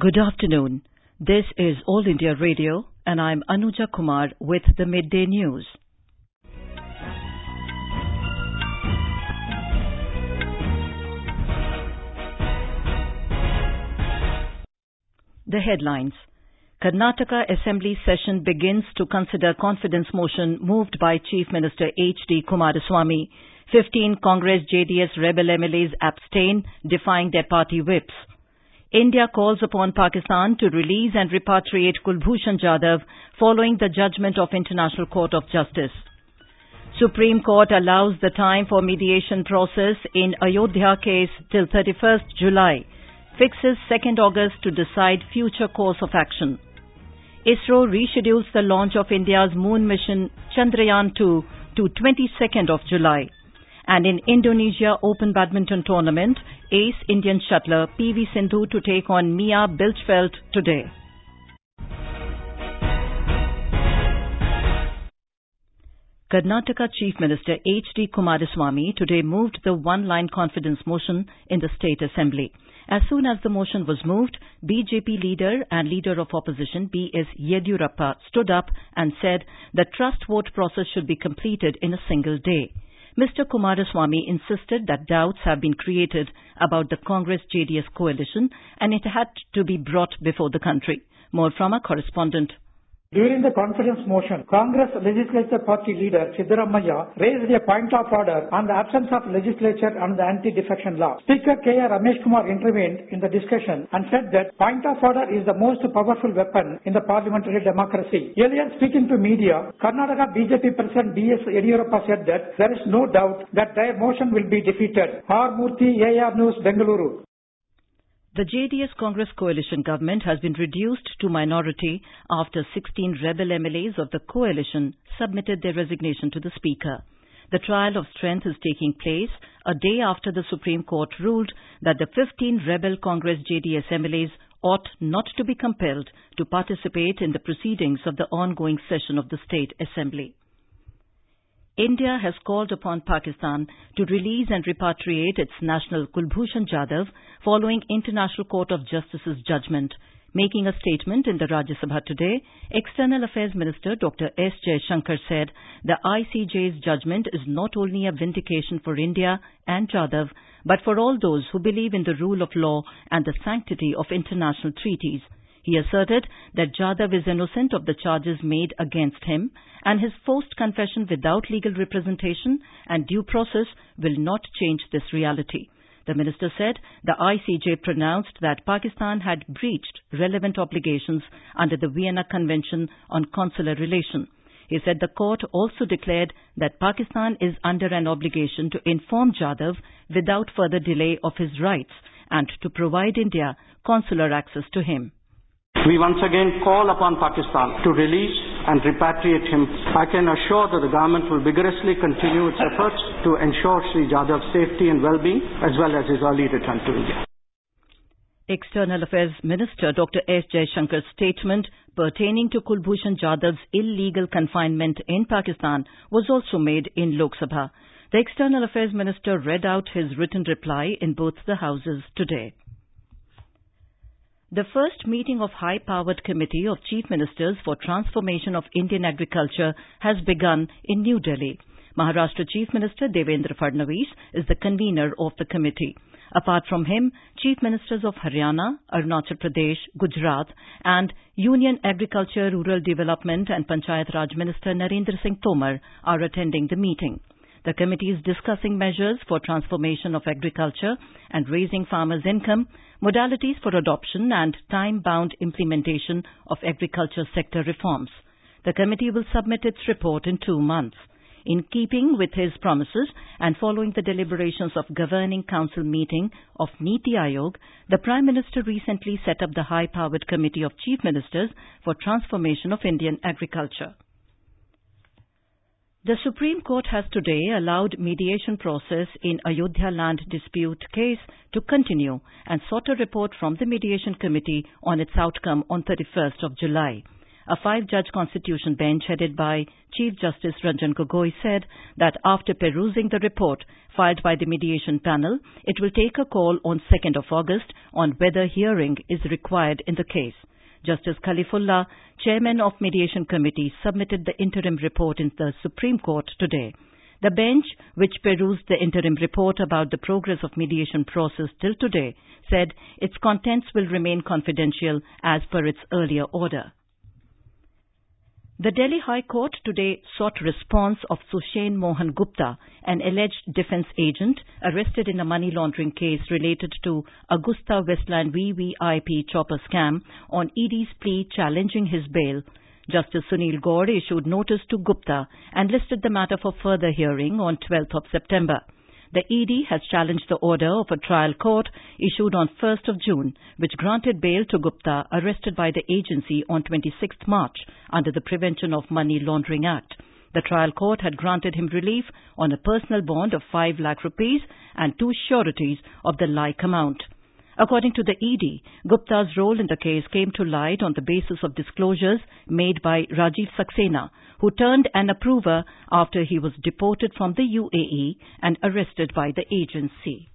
Good afternoon. This is All India Radio, and I'm Anuja Kumar with the midday news. The headlines. Karnataka Assembly session begins to consider confidence motion moved by Chief Minister H.D. Kumaraswamy. 15 Congress JDS rebel MLAs abstain, defying their party whips. India calls upon Pakistan to release and repatriate Kulbhushan Jadhav following the judgment of International Court of Justice. Supreme Court allows the time for mediation process in Ayodhya case till 31st July. Fixes 2nd August to decide future course of action. ISRO reschedules the launch of India's moon mission Chandrayaan-2 to 22nd of July. And in Indonesia Open Badminton Tournament, ace Indian shuttler PV Sindhu to take on Mia Blichfeld today. Karnataka Chief Minister H.D. Kumaraswamy today moved the one-line confidence motion in the State Assembly. As soon as the motion was moved, BJP leader and leader of opposition B.S. Yediyurappa stood up and said the trust vote process should be completed in a single day. Mr. Kumaraswamy insisted that doubts have been created about the Congress-JDS coalition and it had to be brought before the country. More from our correspondent. During the confidence motion, Congress Legislature Party leader Siddaramaiah raised a point of order on the absence of legislature and the anti-defection law. Speaker K.R. Ramesh Kumar intervened in the discussion and said that point of order is the most powerful weapon in the parliamentary democracy. Earlier speaking to media, Karnataka BJP President B.S. Yediyurappa said that there is no doubt that their motion will be defeated. R. Murthy, AIR News, Bengaluru. The JDS Congress coalition government has been reduced to minority after 16 rebel MLAs of the coalition submitted their resignation to the Speaker. The trial of strength is taking place a day after the Supreme Court ruled that the 15 rebel Congress JDS MLAs ought not to be compelled to participate in the proceedings of the ongoing session of the State Assembly. India has called upon Pakistan to release and repatriate its national Kulbhushan Jadhav following International Court of Justice's judgment. Making a statement in the Rajya Sabha today, External Affairs Minister Dr. S. Jaishankar said the ICJ's judgment is not only a vindication for India and Jadhav, but for all those who believe in the rule of law and the sanctity of international treaties. He asserted that Jadhav is innocent of the charges made against him and his forced confession without legal representation and due process will not change this reality. The minister said the ICJ pronounced that Pakistan had breached relevant obligations under the Vienna Convention on Consular Relation. He said the court also declared that Pakistan is under an obligation to inform Jadhav without further delay of his rights and to provide India consular access to him. We once again call upon Pakistan to release and repatriate him. I can assure that the government will vigorously continue its efforts to ensure Sri Jadhav's safety and well-being as well as his early return to India. External Affairs Minister Dr. S. Jaishankar's statement pertaining to Kulbhushan Jadhav's illegal confinement in Pakistan was also made in Lok Sabha. The External Affairs Minister read out his written reply in both the houses today. The first meeting of High-Powered Committee of Chief Ministers for Transformation of Indian Agriculture has begun in New Delhi. Maharashtra Chief Minister Devendra Fadnavis is the convener of the committee. Apart from him, Chief Ministers of Haryana, Arunachal Pradesh, Gujarat and Union Agriculture, Rural Development and Panchayat Raj Minister Narendra Singh Tomar are attending the meeting. The committee is discussing measures for transformation of agriculture and raising farmers' income, modalities for adoption and time-bound implementation of agriculture sector reforms. The committee will submit its report in two months. In keeping with his promises and following the deliberations of Governing Council meeting of Niti Aayog, the Prime Minister recently set up the High-Powered Committee of Chief Ministers for Transformation of Indian Agriculture. The Supreme Court has today allowed mediation process in Ayodhya land dispute case to continue and sought a report from the mediation committee on its outcome on 31st of July. a five-judge constitution bench headed by Chief Justice Ranjan Gogoi said that after perusing the report filed by the mediation panel, it will take a call on 2nd of August on whether hearing is required in the case. Justice Kalifulla, chairman of mediation committee, submitted the interim report in the Supreme Court today. The bench, which perused the interim report about the progress of mediation process till today, said its contents will remain confidential as per its earlier order. The Delhi High Court today sought response of Sushen Mohan Gupta, an alleged defense agent arrested in a money laundering case related to AgustaWestland VVIP chopper scam on ED's plea challenging his bail. Justice Sunil Gaur issued notice to Gupta and listed the matter for further hearing on 12th of September. The ED has challenged the order of a trial court issued on 1st of June, which granted bail to Gupta, arrested by the agency on 26th March under the Prevention of Money Laundering Act. The trial court had granted him relief on a personal bond of 5 lakh rupees and two sureties of the like amount. According to the ED, Gupta's role in the case came to light on the basis of disclosures made by Rajiv Saxena, who turned an approver after he was deported from the UAE and arrested by the agency.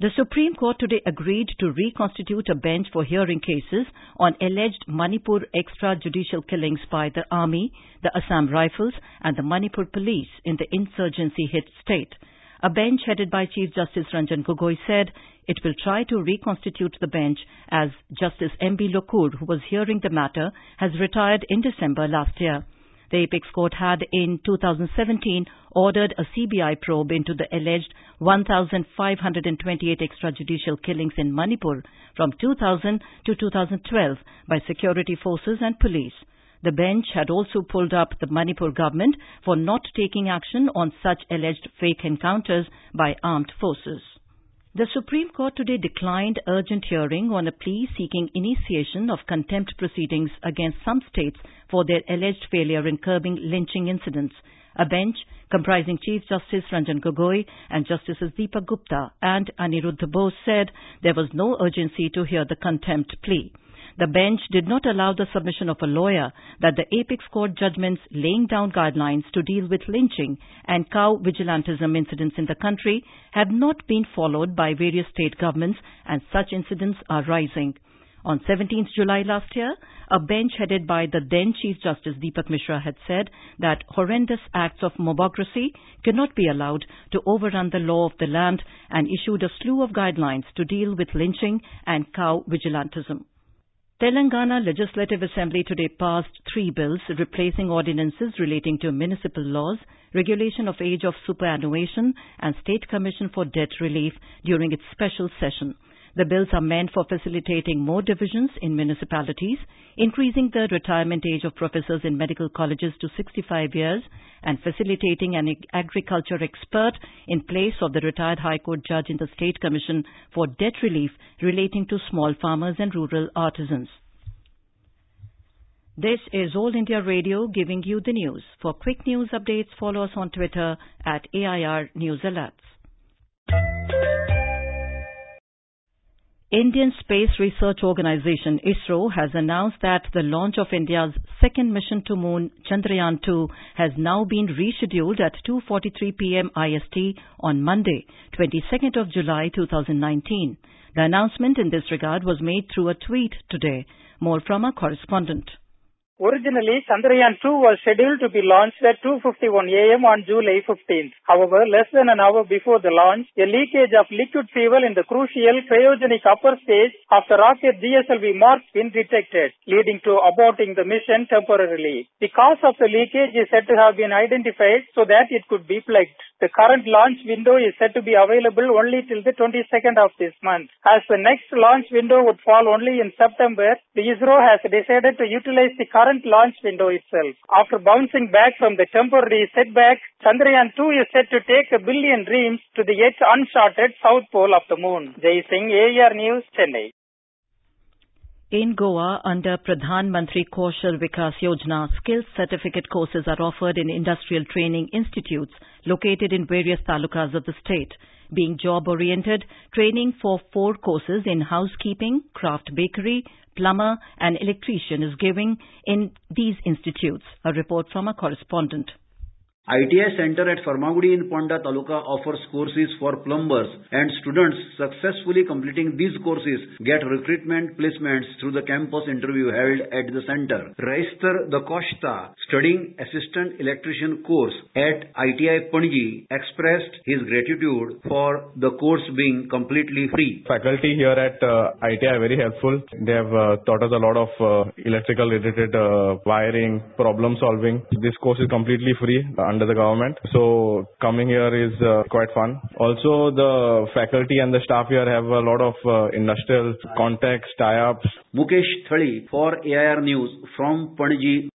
The Supreme Court today agreed to reconstitute a bench for hearing cases on alleged Manipur extrajudicial killings by the Army, the Assam Rifles and the Manipur Police in the insurgency-hit state. A bench headed by Chief Justice Ranjan Gogoi said it will try to reconstitute the bench as Justice M.B. Lokur, who was hearing the matter, has retired in December last year. The apex court had in 2017 ordered a CBI probe into the alleged 1,528 extrajudicial killings in Manipur from 2000 to 2012 by security forces and police. The bench had also pulled up the Manipur government for not taking action on such alleged fake encounters by armed forces. The Supreme Court today declined urgent hearing on a plea seeking initiation of contempt proceedings against some states for their alleged failure in curbing lynching incidents. A bench comprising Chief Justice Ranjan Gogoi and Justices Deepak Gupta and Aniruddha Bose said there was no urgency to hear the contempt plea. The bench did not allow the submission of a lawyer that the apex court judgments laying down guidelines to deal with lynching and cow vigilantism incidents in the country have not been followed by various state governments and such incidents are rising. On 17th July last year, a bench headed by the then Chief Justice Deepak Mishra had said that horrendous acts of mobocracy cannot be allowed to overrun the law of the land and issued a slew of guidelines to deal with lynching and cow vigilantism. Telangana Legislative Assembly today passed three bills replacing ordinances relating to municipal laws, regulation of age of superannuation and State Commission for Debt Relief during its special session. The bills are meant for facilitating more divisions in municipalities, increasing the retirement age of professors in medical colleges to 65 years, and facilitating an agriculture expert in place of the retired High Court judge in the State Commission for Debt Relief relating to small farmers and rural artisans. This is All India Radio giving you the news. For quick news updates, follow us on Twitter at AIR News Alerts. Indian Space Research Organisation ISRO has announced that the launch of India's second mission to moon Chandrayaan-2 has now been rescheduled at 2:43 p.m. IST on Monday, 22nd of July 2019. The announcement in this regard was made through a tweet today. More from our correspondent. Originally, Chandrayaan 2 was scheduled to be launched at 2.51 am on July 15th. However, less than an hour before the launch, a leakage of liquid fuel in the crucial cryogenic upper stage of the rocket GSLV Mark been detected, leading to aborting the mission temporarily. The cause of the leakage is said to have been identified so that it could be plugged. The current launch window is said to be available only till the 22nd of this month. As the next launch window would fall only in September, the ISRO has decided to utilize the current launch window itself. After bouncing back from the temporary setback, Chandrayaan 2 is set to take a billion dreams to the yet uncharted south pole of the moon. Jai Singh, AIR News, Chennai. In Goa, under Pradhan Mantri Kaushal Vikas Yojana, skills certificate courses are offered in industrial training institutes located in various talukas of the state. Being job-oriented, training for four courses in housekeeping, craft bakery, plumber and electrician is given in these institutes. A report from a correspondent. ITI center at Farmagudi in Ponda Taluka offers courses for plumbers and students successfully completing these courses get recruitment placements through the campus interview held at the center. Reister Da Costa, studying assistant electrician course at ITI Panji, expressed his gratitude for the course being completely free. Faculty here at uh, ITI are very helpful. They have uh, taught us a lot of uh, electrical related uh, wiring, problem solving. This course is completely free under the government. So coming here is uh, quite fun. Also, the faculty and the staff here have a lot of uh, industrial contacts, tie-ups. Mukesh Thali for AIR News from Panji.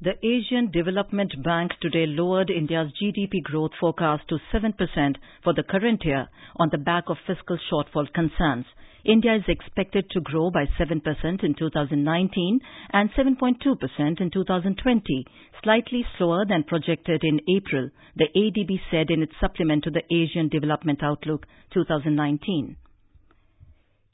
The Asian Development Bank today lowered India's GDP growth forecast to 7% for the current year on the back of fiscal shortfall concerns. India is expected to grow by 7% in 2019 and 7.2% in 2020, slightly slower than projected in April, the ADB said in its supplement to the Asian Development Outlook 2019.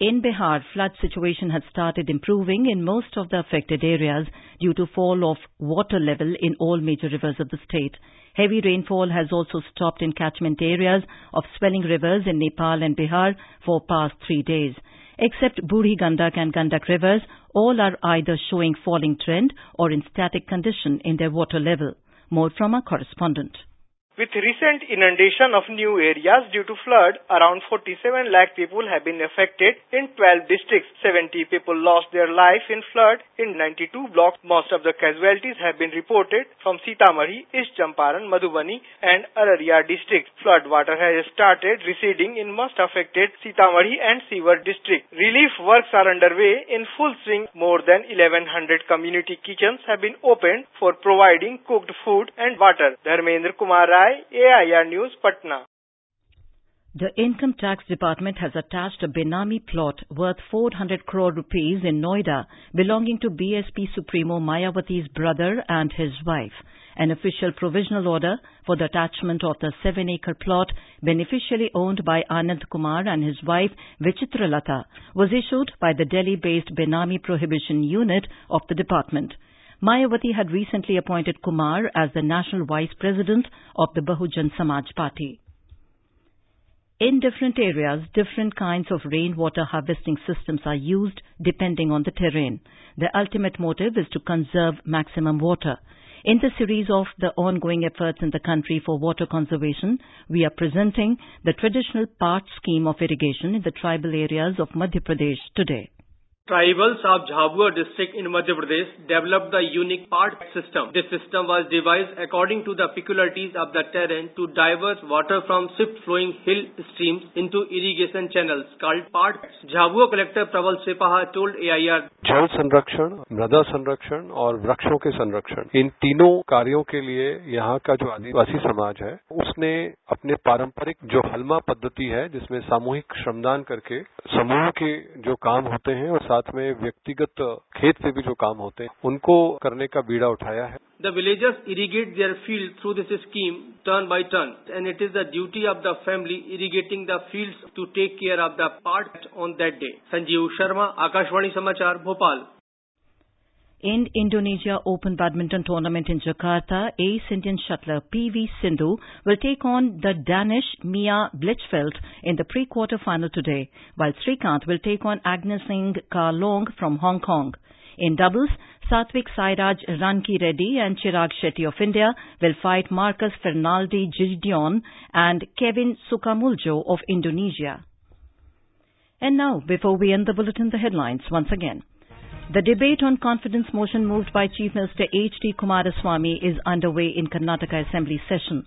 In Bihar, flood situation has started improving in most of the affected areas due to fall of water level in all major rivers of the state. Heavy rainfall has also stopped in catchment areas of swelling rivers in Nepal and Bihar for past three days. Except Buri Gandak and Gandak rivers, all are either showing falling trend or in static condition in their water level. More from our correspondent. With recent inundation of new areas due to flood, around 47 lakh people have been affected in 12 districts. 70 people lost their life in flood in 92 blocks. Most of the casualties have been reported from Sitamarhi, East Champaran, Madhubani and Araria districts. Flood water has started receding in most affected Sitamarhi and Sheohar district. Relief works are underway in full swing. More than 1100 community kitchens have been opened for providing cooked food and water. Dharmendra Kumar Rai AIR News, Patna. The Income Tax Department has attached a Benami plot worth 400 crore rupees in Noida belonging to BSP Supremo Mayawati's brother and his wife. An official provisional order for the attachment of the 7-acre plot beneficially owned by Anand Kumar and his wife Vichitralata was issued by the Delhi-based Benami Prohibition Unit of the department. Mayawati had recently appointed Kumar as the national vice president of the Bahujan Samaj Party. In different areas, different kinds of rainwater harvesting systems are used depending on the terrain. The ultimate motive is to conserve maximum water. In the series of the ongoing efforts in the country for water conservation, we are presenting the traditional part scheme of irrigation in the tribal areas of Madhya Pradesh today. Tribals of Jhabua district in Madhya Pradesh developed the unique part system. This system was devised according to the peculiarities of the terrain to divert water from swift flowing hill streams into irrigation channels called part. Jhabua collector Prabal Sipaha told AIR जल संरक्षण, मृदा संरक्षण और वृक्षों के संरक्षण। इन तीनों कार्यों के लिए यहाँ का जो आदिवासी समाज है, उसने अपने पारंपरिक जो हलमा पद्धति है, जिसमें सामूहिक श्रमदान करके समूह के जो काम होते हैं और साथ में व्यक्तिगत खेत से भी जो काम होते हैं, उनको करने का बीड़ा उठाया है। The villagers irrigate their field through this scheme turn by turn and it is the duty of the family irrigating the fields to take care of the part on that day. Sanjeev Sharma, Akashwani Samachar, Bhopal. In Indonesia Open Badminton Tournament in Jakarta, ace Indian shuttler PV Sindhu will take on the Danish Mia Blichfeld in the pre-quarter final today, while Srikanth will take on Angus Singh Long from Hong Kong. In doubles, Satvik Sairaj Rankireddy and Chirag Shetty of India will fight Marcus Fernaldi Gideon and Kevin Sukamuljo of Indonesia. And now, before we end the bulletin, the headlines once again. The debate on confidence motion moved by Chief Minister H.D. Kumaraswamy is underway in Karnataka Assembly session.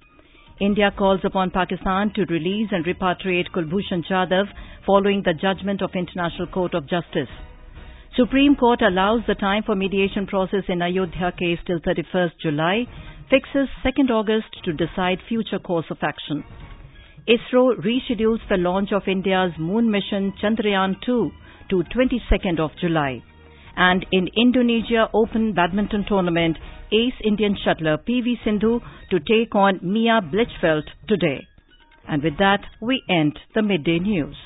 India calls upon Pakistan to release and repatriate Kulbhushan Jadhav following the judgment of International Court of Justice. Supreme Court allows the time for mediation process in Ayodhya case till 31st July, fixes 2nd August to decide future course of action. ISRO reschedules the launch of India's moon mission Chandrayaan-2 to 22nd of July. And in Indonesia Open Badminton Tournament, ace Indian shuttler PV Sindhu to take on Mia Blichfeld today. And with that, we end the midday news.